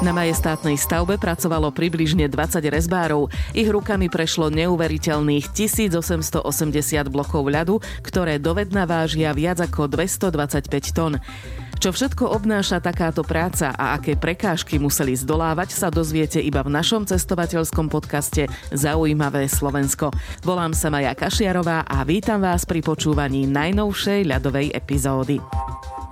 Na majestátnej stavbe pracovalo približne 20 rezbárov. Ich rukami prešlo neuveriteľných 1880 blokov ľadu, ktoré dovedna vážia viac ako 225 tón. Čo všetko obnáša takáto práca a aké prekážky museli zdolávať, sa dozviete iba v našom cestovateľskom podcaste Zaujímavé Slovensko. Volám sa Maja Kašiarová a vítam vás pri počúvaní najnovšej ľadovej epizódy.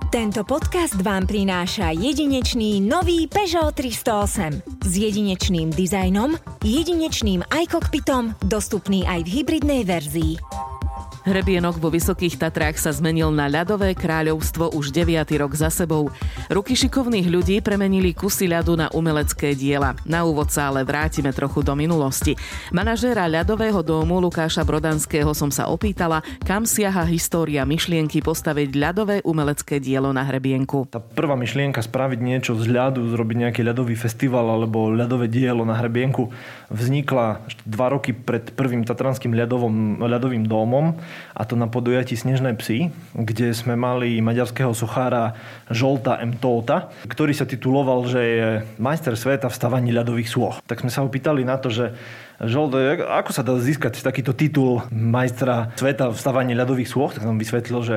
Tento podcast vám prináša jedinečný nový Peugeot 308 s jedinečným dizajnom, jedinečným iCockpitom, dostupný aj v hybridnej verzii. Hrebienok vo Vysokých Tatrách sa zmenil na ľadové kráľovstvo už 9. rok za sebou. Ruky šikovných ľudí premenili kusy ľadu na umelecké diela. Na úvod sa ale vrátime trochu do minulosti. Manažéra ľadového domu Lukáša Brodanského som sa opýtala, kam siaha história myšlienky postaviť ľadové umelecké dielo na hrebienku. Tá prvá myšlienka spraviť niečo z ľadu, zrobiť nejaký ľadový festival alebo ľadové dielo na hrebienku vznikla dva roky pred prvým tatranským ľadovom, ľadovým domom a to na podujatí Snežné psy, kde sme mali maďarského sochára Žolta M. Tóta, ktorý sa tituloval, že je majster sveta v stavaní ľadových sôch. Tak sme sa ho pýtali na to, že Žolt, ako sa dá získať takýto titul majstra sveta v stavaní ľadových sôch, tak som vysvetlil, že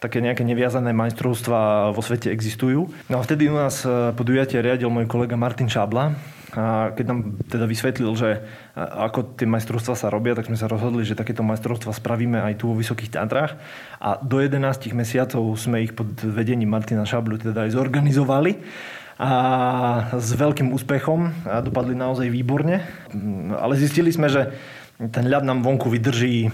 také nejaké neviazané majstrovstvá vo svete existujú. No a vtedy u nás eh, podujatie riadil môj kolega Martin Šabla, a keď nám teda vysvetlil, že ako tie majstrovstvá sa robia, tak sme sa rozhodli, že takéto majstrovstvá spravíme aj tu vo Vysokých Tatrách. A do 11 mesiacov sme ich pod vedením Martina Šablu teda aj zorganizovali a s veľkým úspechom a dopadli naozaj výborne. Ale zistili sme, že ten ľad nám vonku vydrží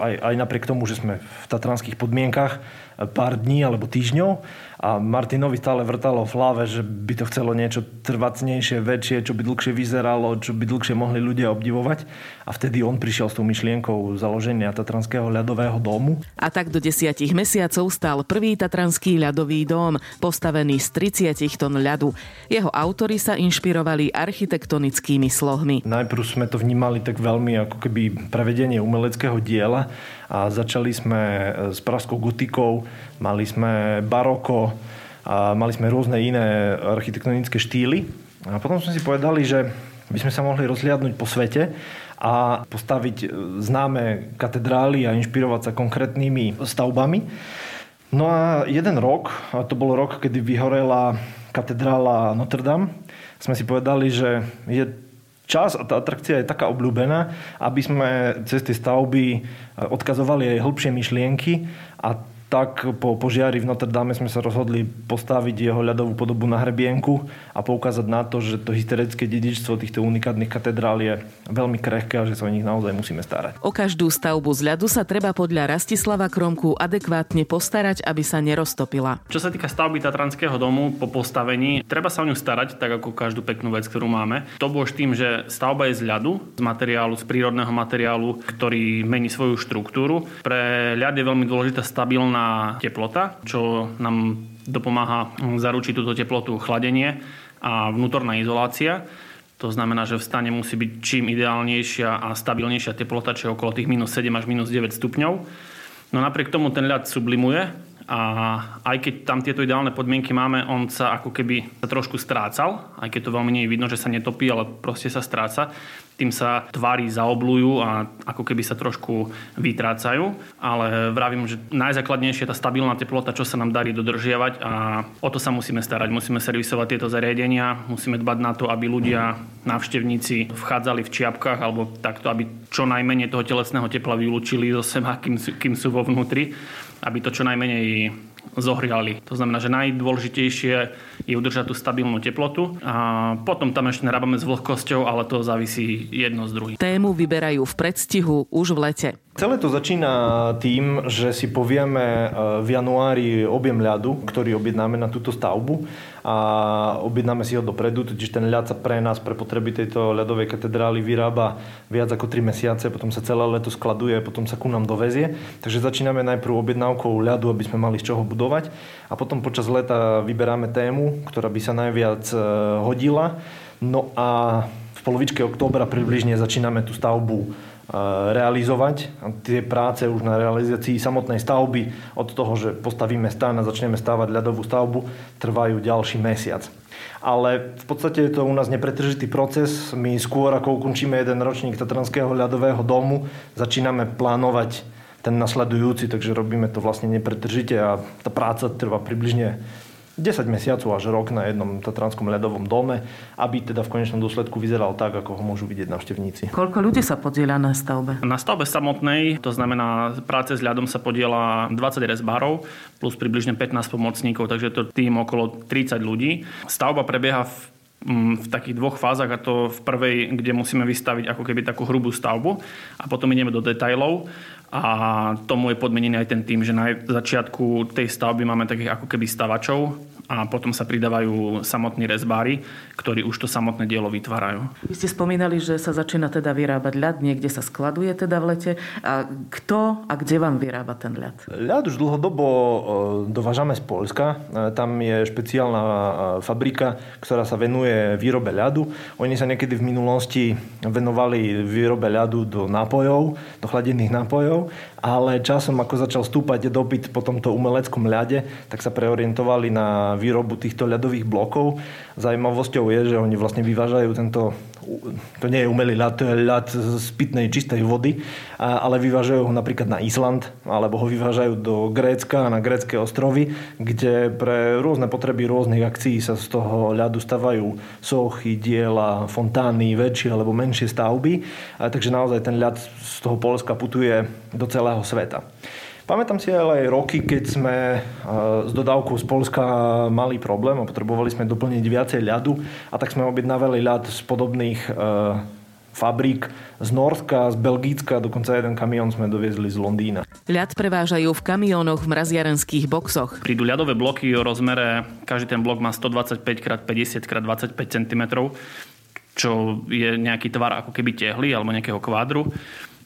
aj, aj napriek tomu, že sme v tatranských podmienkach pár dní alebo týždňov a Martinovi stále vrtalo v hlave, že by to chcelo niečo trvacnejšie, väčšie, čo by dlhšie vyzeralo, čo by dlhšie mohli ľudia obdivovať. A vtedy on prišiel s tou myšlienkou založenia Tatranského ľadového domu. A tak do desiatich mesiacov stal prvý Tatranský ľadový dom, postavený z 30 tón ľadu. Jeho autory sa inšpirovali architektonickými slohmi. Najprv sme to vnímali tak veľmi ako keby prevedenie umeleckého diela a začali sme s praskou gotikou, mali sme baroko a mali sme rôzne iné architektonické štýly. A potom sme si povedali, že by sme sa mohli rozhliadnúť po svete a postaviť známe katedrály a inšpirovať sa konkrétnymi stavbami. No a jeden rok, a to bol rok, kedy vyhorela katedrála Notre Dame, sme si povedali, že je čas a tá atrakcia je taká obľúbená, aby sme cez tie stavby odkazovali aj hĺbšie myšlienky a tak po požiari v Notre Dame sme sa rozhodli postaviť jeho ľadovú podobu na hrebienku a poukázať na to, že to historické dedičstvo týchto unikátnych katedrál je veľmi krehké a že sa o nich naozaj musíme starať. O každú stavbu z ľadu sa treba podľa Rastislava Kromku adekvátne postarať, aby sa neroztopila. Čo sa týka stavby Tatranského domu po postavení, treba sa o ňu starať, tak ako každú peknú vec, ktorú máme. To bolo tým, že stavba je z ľadu, z materiálu, z prírodného materiálu, ktorý mení svoju štruktúru. Pre ľad je veľmi dôležitá stabilná teplota, čo nám dopomáha zaručiť túto teplotu chladenie a vnútorná izolácia. To znamená, že v stane musí byť čím ideálnejšia a stabilnejšia teplota, čo je okolo tých minus 7 až minus 9 stupňov. No napriek tomu ten ľad sublimuje a aj keď tam tieto ideálne podmienky máme, on sa ako keby sa trošku strácal, aj keď to veľmi nie je vidno, že sa netopí, ale proste sa stráca tým sa tvári zaoblujú a ako keby sa trošku vytrácajú. Ale vravím, že najzákladnejšie je tá stabilná teplota, čo sa nám darí dodržiavať a o to sa musíme starať. Musíme servisovať tieto zariadenia, musíme dbať na to, aby ľudia, návštevníci vchádzali v čiapkách alebo takto, aby čo najmenej toho telesného tepla vylúčili zo seba, kým, kým sú vo vnútri, aby to čo najmenej zohriali. To znamená, že najdôležitejšie je udržať tú stabilnú teplotu a potom tam ešte narábame s vlhkosťou, ale to závisí jedno z druhým. Tému vyberajú v predstihu už v lete. Celé to začína tým, že si povieme e, v januári objem ľadu, ktorý objednáme na túto stavbu a objednáme si ho dopredu, totiž ten ľad sa pre nás, pre potreby tejto ľadovej katedrály vyrába viac ako 3 mesiace, potom sa celé leto skladuje, potom sa ku nám dovezie. Takže začíname najprv objednávkou ľadu, aby sme mali z čoho budovať a potom počas leta vyberáme tému, ktorá by sa najviac e, hodila. No a v polovičke októbra približne začíname tú stavbu realizovať. A tie práce už na realizácii samotnej stavby, od toho, že postavíme stán a začneme stávať ľadovú stavbu, trvajú ďalší mesiac. Ale v podstate je to u nás nepretržitý proces. My skôr, ako ukončíme jeden ročník Tatranského ľadového domu, začíname plánovať ten nasledujúci, takže robíme to vlastne nepretržite a tá práca trvá približne 10 mesiacov až rok na jednom tatranskom ľadovom dome, aby teda v konečnom dôsledku vyzeral tak, ako ho môžu vidieť návštevníci. Koľko ľudí sa podieľa na stavbe? Na stavbe samotnej, to znamená práce s ľadom sa podiela 20 rezbárov plus približne 15 pomocníkov, takže to tým okolo 30 ľudí. Stavba prebieha v v takých dvoch fázach a to v prvej, kde musíme vystaviť ako keby takú hrubú stavbu a potom ideme do detajlov. A tomu je podmenený aj ten tým, že na začiatku tej stavby máme takých ako keby stavačov a potom sa pridávajú samotní rezbári, ktorí už to samotné dielo vytvárajú. Vy ste spomínali, že sa začína teda vyrábať ľad, niekde sa skladuje teda v lete. A kto a kde vám vyrába ten ľad? Ľad už dlhodobo e, dovážame z Polska. E, tam je špeciálna e, fabrika, ktorá sa venuje výrobe ľadu. Oni sa niekedy v minulosti venovali výrobe ľadu do nápojov, do chladených nápojov ale časom, ako začal stúpať dopyt po tomto umeleckom ľade, tak sa preorientovali na výrobu týchto ľadových blokov. Zajímavosťou je, že oni vlastne vyvážajú tento, to nie je umelý ľad, to je ľad z pitnej čistej vody, ale vyvážajú ho napríklad na Island, alebo ho vyvážajú do Grécka na grécké ostrovy, kde pre rôzne potreby rôznych akcií sa z toho ľadu stavajú sochy, diela, fontány, väčšie alebo menšie stavby. Takže naozaj ten ľad z toho Polska putuje do celého sveta. Pamätám si ale aj roky, keď sme e, s dodávkou z Polska mali problém a potrebovali sme doplniť viacej ľadu a tak sme objednávali ľad z podobných e, fabrík z Norska, z Belgicka, dokonca jeden kamión sme doviezli z Londýna. Ľad prevážajú v kamiónoch v mraziarenských boxoch. Prídu ľadové bloky o rozmere, každý ten blok má 125 x 50 x 25 cm, čo je nejaký tvar ako keby tehly alebo nejakého kvádru.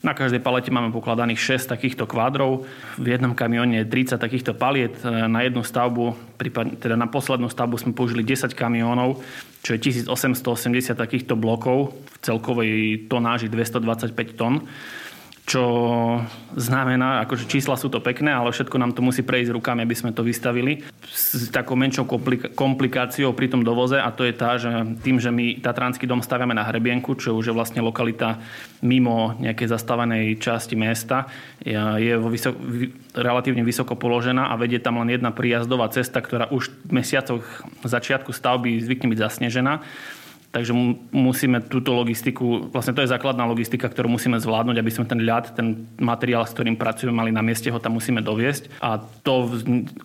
Na každej palete máme pokladaných 6 takýchto kvádrov. V jednom kamióne je 30 takýchto paliet. Na jednu stavbu, teda na poslednú stavbu sme použili 10 kamiónov, čo je 1880 takýchto blokov v celkovej tonáži 225 tón čo znamená, akože čísla sú to pekné, ale všetko nám to musí prejsť rukami, aby sme to vystavili. S takou menšou komplikáciou pri tom dovoze a to je tá, že tým, že my Tatranský dom staviame na hrebienku, čo už je vlastne lokalita mimo nejakej zastavenej časti mesta, je vo vysok, relatívne vysoko položená a vedie tam len jedna príjazdová cesta, ktorá už v mesiacoch začiatku stavby zvykne byť zasnežená Takže musíme túto logistiku, vlastne to je základná logistika, ktorú musíme zvládnuť, aby sme ten ľad, ten materiál, s ktorým pracujeme, mali na mieste, ho tam musíme doviesť. A to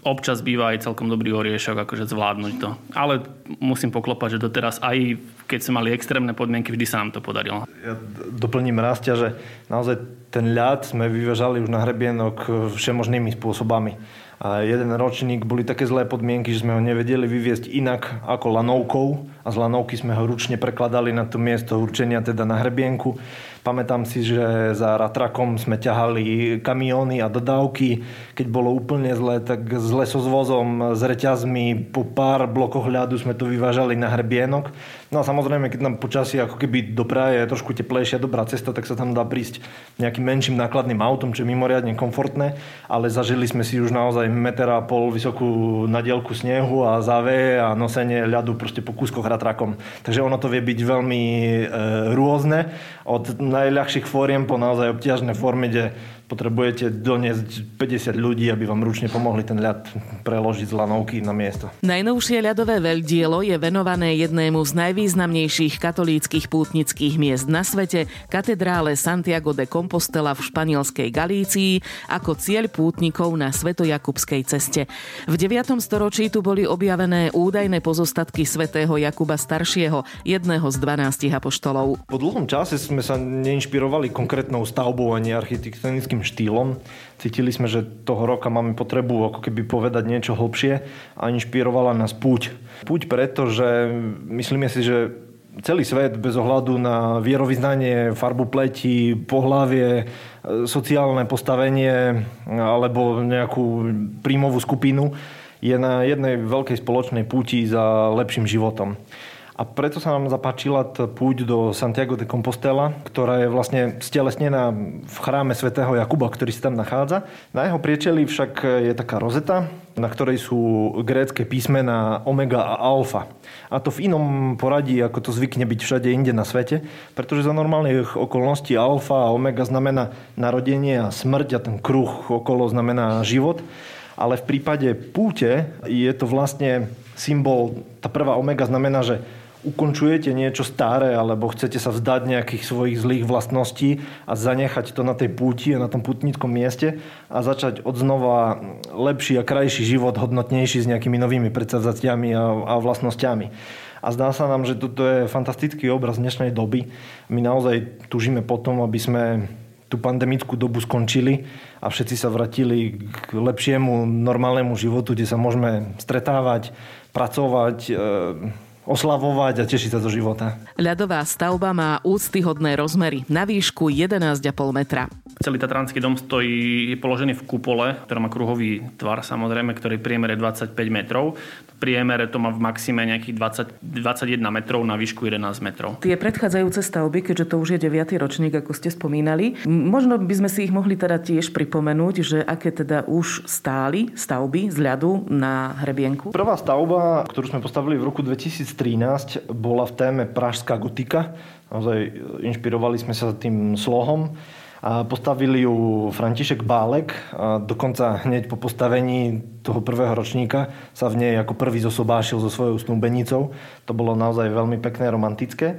občas býva aj celkom dobrý oriešok, akože zvládnuť to. Ale musím poklopať, že doteraz aj keď sme mali extrémne podmienky, vždy sa nám to podarilo. Ja doplním Rastia, že naozaj ten ľad sme vyvážali už na hrebienok všemožnými spôsobami jeden ročník boli také zlé podmienky, že sme ho nevedeli vyviezť inak ako lanovkou a z lanovky sme ho ručne prekladali na to miesto určenia, teda na hrebienku. Pamätám si, že za ratrakom sme ťahali kamióny a dodávky. Keď bolo úplne zle, tak s lesozvozom, s reťazmi po pár blokoch ľadu sme to vyvážali na hrebienok. No a samozrejme, keď nám počasie ako keby do Praje je trošku teplejšia, dobrá cesta, tak sa tam dá prísť nejakým menším nákladným autom, čo je mimoriadne komfortné, ale zažili sme si už naozaj meter a pol vysokú nadielku snehu a záve a nosenie ľadu proste po kúskoch ratrakom. Takže ono to vie byť veľmi e, rôzne od najľahších fóriem po naozaj obťažné formy, kde potrebujete doniesť 50 ľudí, aby vám ručne pomohli ten ľad preložiť z lanovky na miesto. Najnovšie ľadové veľdielo je venované jednému z najvýznamnejších katolíckých pútnických miest na svete, katedrále Santiago de Compostela v španielskej Galícii, ako cieľ pútnikov na Svetojakubskej ceste. V 9. storočí tu boli objavené údajné pozostatky svätého Jakuba staršieho, jedného z 12 apoštolov. Po dlhom čase sme sa neinšpirovali konkrétnou stavbou ani architektonickým štýlom. Cítili sme, že toho roka máme potrebu ako keby povedať niečo hlbšie a inšpirovala nás púť. Púť preto, že myslíme si, že celý svet bez ohľadu na vierovýznanie, farbu pleti, pohlavie, sociálne postavenie alebo nejakú príjmovú skupinu je na jednej veľkej spoločnej púti za lepším životom. A preto sa nám zapáčila púť do Santiago de Compostela, ktorá je vlastne stelesnená v chráme svätého Jakuba, ktorý sa tam nachádza. Na jeho priečeli však je taká rozeta, na ktorej sú grécké písmená omega a alfa. A to v inom poradí, ako to zvykne byť všade inde na svete, pretože za normálnych okolností alfa a omega znamená narodenie a smrť a ten kruh okolo znamená život. Ale v prípade púte je to vlastne symbol, tá prvá omega znamená, že ukončujete niečo staré alebo chcete sa vzdať nejakých svojich zlých vlastností a zanechať to na tej púti a na tom putnickom mieste a začať od znova lepší a krajší život, hodnotnejší s nejakými novými predsavzatiami a, a vlastnosťami. A zdá sa nám, že toto je fantastický obraz dnešnej doby. My naozaj tužíme potom, aby sme tú pandemickú dobu skončili a všetci sa vrátili k lepšiemu, normálnemu životu, kde sa môžeme stretávať, pracovať, e, oslavovať a tešiť sa zo života. Ľadová stavba má úctyhodné rozmery na výšku 11,5 metra. Celý Tatranský dom stojí, je položený v kupole, ktorá má kruhový tvar samozrejme, ktorý je priemere 25 metrov. V priemere to má v maxime nejakých 20, 21 metrov na výšku 11 metrov. Tie predchádzajúce stavby, keďže to už je 9. ročník, ako ste spomínali, možno by sme si ich mohli teda tiež pripomenúť, že aké teda už stáli stavby z ľadu na hrebienku. Prvá stavba, ktorú sme postavili v roku 2013, bola v téme Pražská gotika. Naozaj inšpirovali sme sa tým slohom postavili ju František Bálek a dokonca hneď po postavení toho prvého ročníka sa v nej ako prvý zosobášil so svojou snúbenicou. To bolo naozaj veľmi pekné, romantické.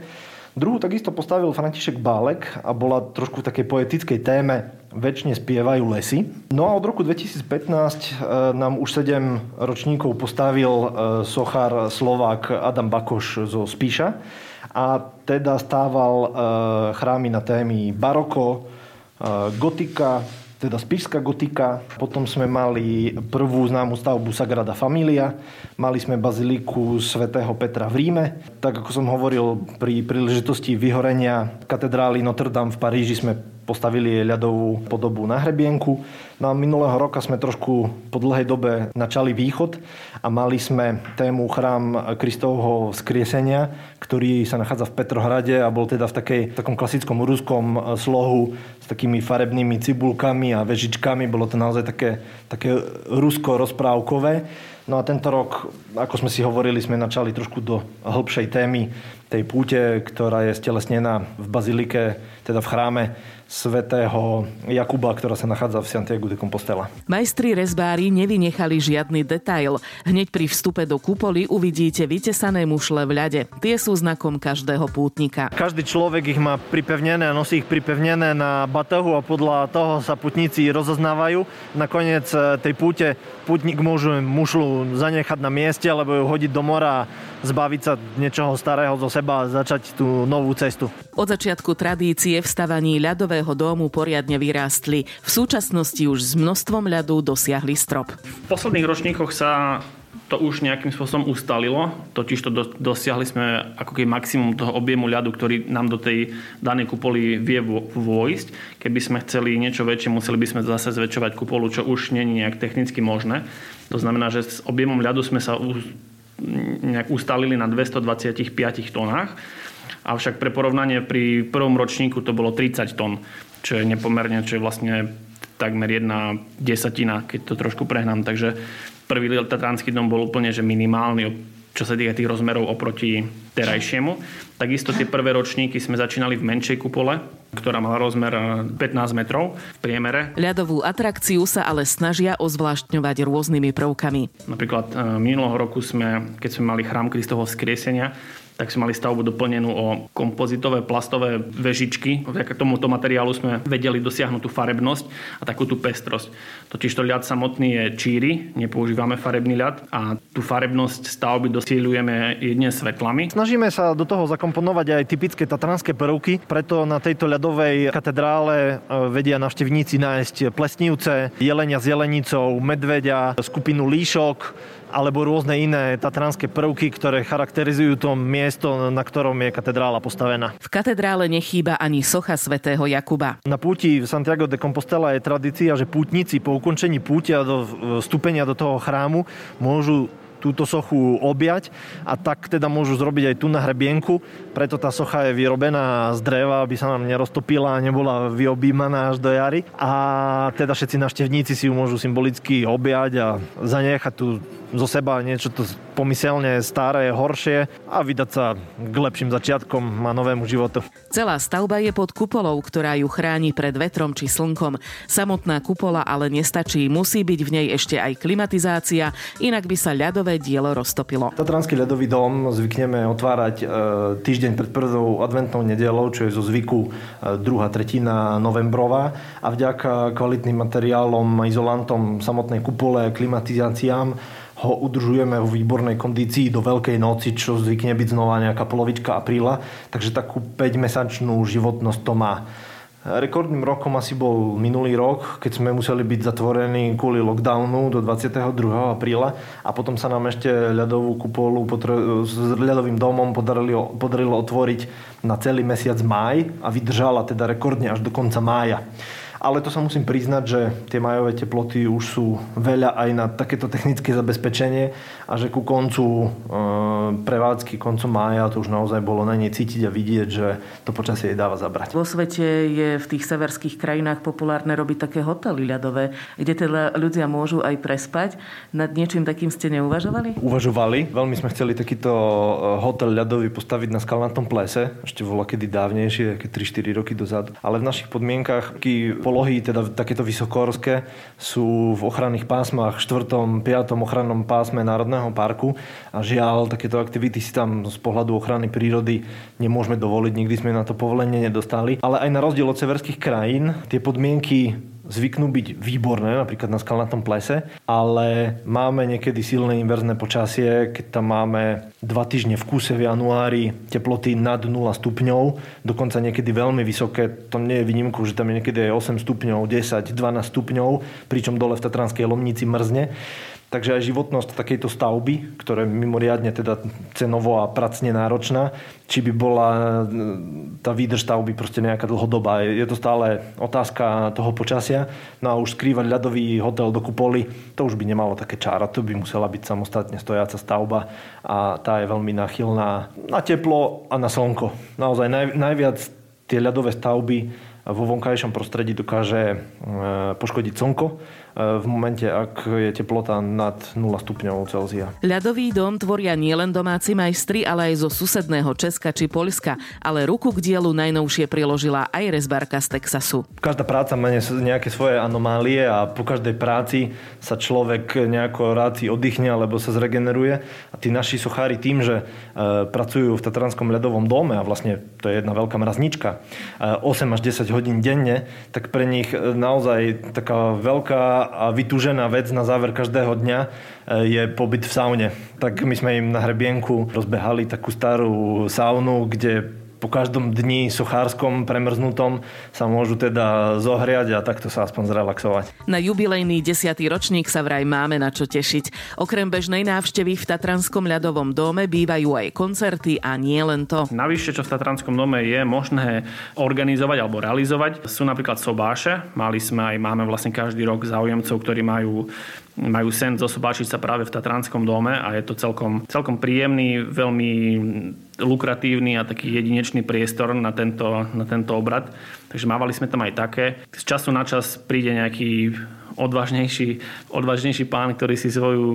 Druhú takisto postavil František Bálek a bola trošku v takej poetickej téme Večne spievajú lesy. No a od roku 2015 e, nám už 7 ročníkov postavil e, sochár Slovák Adam Bakoš zo Spíša a teda stával e, chrámy na témy baroko, gotika, teda spišská gotika. Potom sme mali prvú známu stavbu Sagrada Familia. Mali sme baziliku svätého Petra v Ríme. Tak ako som hovoril, pri príležitosti vyhorenia katedrály Notre Dame v Paríži sme postavili jej ľadovú podobu na hrebienku. No a minulého roka sme trošku po dlhej dobe načali východ a mali sme tému chrám Kristovho vzkriesenia, ktorý sa nachádza v Petrohrade a bol teda v takej, takom klasickom ruskom slohu s takými farebnými cibulkami a vežičkami. Bolo to naozaj také, také rusko-rozprávkové. No a tento rok, ako sme si hovorili, sme načali trošku do hĺbšej témy tej púte, ktorá je stelesnená v bazilike, teda v chráme svätého Jakuba, ktorá sa nachádza v Santiago de Compostela. Majstri rezbári nevynechali žiadny detail. Hneď pri vstupe do kupoly uvidíte vytesané mušle v ľade. Tie sú znakom každého pútnika. Každý človek ich má pripevnené, nosí ich pripevnené na batohu a podľa toho sa putníci rozoznávajú. Nakoniec e, tej púte putník môže mušlu zanechať na mieste alebo ju hodiť do mora a zbaviť sa niečoho starého zo seba a začať tú novú cestu. Od začiatku tradície v stavaní ľadového domu poriadne vyrástli. V súčasnosti už s množstvom ľadu dosiahli strop. V posledných ročníkoch sa to už nejakým spôsobom ustalilo, totiž to do, dosiahli sme ako keby maximum toho objemu ľadu, ktorý nám do tej danej kupoly vie vôjsť. Keby sme chceli niečo väčšie, museli by sme zase zväčšovať kupolu, čo už nie je nejak technicky možné. To znamená, že s objemom ľadu sme sa nejak ustalili na 225 tónach Avšak pre porovnanie pri prvom ročníku to bolo 30 tón, čo je nepomerne, čo je vlastne takmer jedna desatina, keď to trošku prehnám. Takže prvý Tatranský dom bol úplne že minimálny, čo sa týka tých rozmerov oproti terajšiemu. Takisto tie prvé ročníky sme začínali v menšej kupole, ktorá mala rozmer 15 metrov v priemere. Ľadovú atrakciu sa ale snažia ozvláštňovať rôznymi prvkami. Napríklad e, minulého roku sme, keď sme mali chrám Kristovho skriesenia, tak sme mali stavbu doplnenú o kompozitové plastové vežičky. Vďaka tomuto materiálu sme vedeli dosiahnuť tú farebnosť a takú tú pestrosť. Totiž to ľad samotný je číry, nepoužívame farebný ľad a tú farebnosť stavby dosielujeme jedne svetlami. Snažíme sa do toho zakomponovať aj typické tatranské prvky, preto na tejto ľadovej katedrále e, vedia navštevníci nájsť plesnivce, jelenia s jelenicou, medveďa, skupinu líšok, alebo rôzne iné tatranské prvky, ktoré charakterizujú to miesto, na ktorom je katedrála postavená. V katedrále nechýba ani socha svätého Jakuba. Na púti v Santiago de Compostela je tradícia, že pútnici po ukončení pútia do vstúpenia do toho chrámu môžu túto sochu objať a tak teda môžu zrobiť aj tu na hrebienku. Preto tá socha je vyrobená z dreva, aby sa nám neroztopila a nebola vyobímaná až do jary. A teda všetci návštevníci si ju môžu symbolicky objať a zanechať tu zo seba niečo to pomyselne staré, horšie a vydať sa k lepším začiatkom a novému životu. Celá stavba je pod kupolou, ktorá ju chráni pred vetrom či slnkom. Samotná kupola ale nestačí, musí byť v nej ešte aj klimatizácia, inak by sa ľadové dielo roztopilo. Tatranský ľadový dom zvykneme otvárať e, týždeň pred prvou adventnou nedelou, čo je zo zvyku e, druhá tretina novembrová a vďaka kvalitným materiálom, izolantom samotnej kupole, klimatizáciám ho udržujeme v výbornej kondícii do Veľkej noci, čo zvykne byť znova nejaká polovička apríla, takže takú 5-mesačnú životnosť to má. Rekordným rokom asi bol minulý rok, keď sme museli byť zatvorení kvôli lockdownu do 22. apríla a potom sa nám ešte ľadovú kupolu s ľadovým domom podarilo, podarilo otvoriť na celý mesiac máj a vydržala teda rekordne až do konca mája ale to sa musím priznať, že tie majové teploty už sú veľa aj na takéto technické zabezpečenie a že ku koncu e, prevádzky, koncom mája to už naozaj bolo na nej cítiť a vidieť, že to počasie jej dáva zabrať. Vo svete je v tých severských krajinách populárne robiť také hotely ľadové, kde teda ľudia môžu aj prespať. Nad niečím takým ste neuvažovali? Uvažovali. Veľmi sme chceli takýto e, hotel ľadový postaviť na skalnatom plese, ešte bolo kedy dávnejšie, 3-4 roky dozadu. Ale v našich podmienkach polohy, teda takéto vysokorské, sú v ochranných pásmach, 4. 5. ochrannom pásme Národného parku a žiaľ, takéto aktivity si tam z pohľadu ochrany prírody nemôžeme dovoliť, nikdy sme na to povolenie nedostali. Ale aj na rozdiel od severských krajín, tie podmienky zvyknú byť výborné, napríklad na skalnatom plese, ale máme niekedy silné inverzné počasie, keď tam máme dva týždne v kúse v januári teploty nad 0 stupňov, dokonca niekedy veľmi vysoké, to nie je výnimkou, že tam je niekedy aj 8 stupňov, 10, 12 stupňov, pričom dole v Tatranskej Lomnici mrzne. Takže aj životnosť takejto stavby, ktorá je mimoriadne teda cenovo a pracne náročná, či by bola e, tá výdrž stavby proste nejaká dlhodobá. Je to stále otázka toho počasia. No a už skrývať ľadový hotel do kupoly, to už by nemalo také čára. To by musela byť samostatne stojaca stavba a tá je veľmi náchylná na teplo a na slnko. Naozaj naj, najviac tie ľadové stavby vo vonkajšom prostredí dokáže e, poškodiť slnko v momente, ak je teplota nad 0 stupňov Celzia. Ľadový dom tvoria nielen domáci majstri, ale aj zo susedného Česka či Polska, ale ruku k dielu najnovšie priložila aj rezbárka z Texasu. Každá práca má nejaké svoje anomálie a po každej práci sa človek nejako rád si oddychne alebo sa zregeneruje. A tí naši sochári tým, že e, pracujú v Tatranskom ľadovom dome a vlastne to je jedna veľká mraznička, e, 8 až 10 hodín denne, tak pre nich naozaj taká veľká a vytúžená vec na záver každého dňa e, je pobyt v saune. Tak my sme im na hrebienku rozbehali takú starú saunu, kde po každom dni sochárskom premrznutom sa môžu teda zohriať a takto sa aspoň zrelaxovať. Na jubilejný desiatý ročník sa vraj máme na čo tešiť. Okrem bežnej návštevy v Tatranskom ľadovom dome bývajú aj koncerty a nie len to. Navyše, čo v Tatranskom dome je možné organizovať alebo realizovať, sú napríklad sobáše. Mali sme aj, máme vlastne každý rok záujemcov, ktorí majú majú sen zosobáčiť sa práve v Tatranskom dome a je to celkom, celkom príjemný, veľmi lukratívny a taký jedinečný priestor na tento, na tento obrad. Takže mávali sme tam aj také. Z času na čas príde nejaký odvážnejší, odvážnejší pán, ktorý si svoju,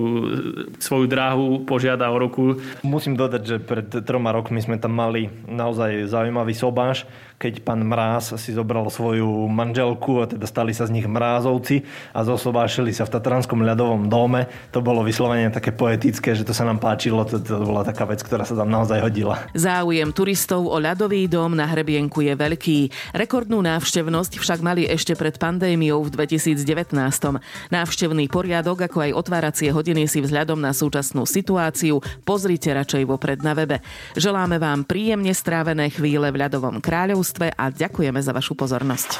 svoju dráhu požiada o ruku. Musím dodať, že pred troma rokmi sme tam mali naozaj zaujímavý sobáš, keď pán Mráz si zobral svoju manželku a teda stali sa z nich mrázovci a zosobášili sa v Tatranskom ľadovom dome. To bolo vyslovene také poetické, že to sa nám páčilo, to, to bola taká vec, ktorá sa tam naozaj hodila. Záujem turistov o ľadový dom na Hrebienku je veľký. Rekordnú návštevnosť však mali ešte pred pandémiou v 2019. Návštevný poriadok, ako aj otváracie hodiny si vzhľadom na súčasnú situáciu pozrite radšej vopred na webe. Želáme vám príjemne strávené chvíle v ľadovom kráľovstve a ďakujeme za vašu pozornosť.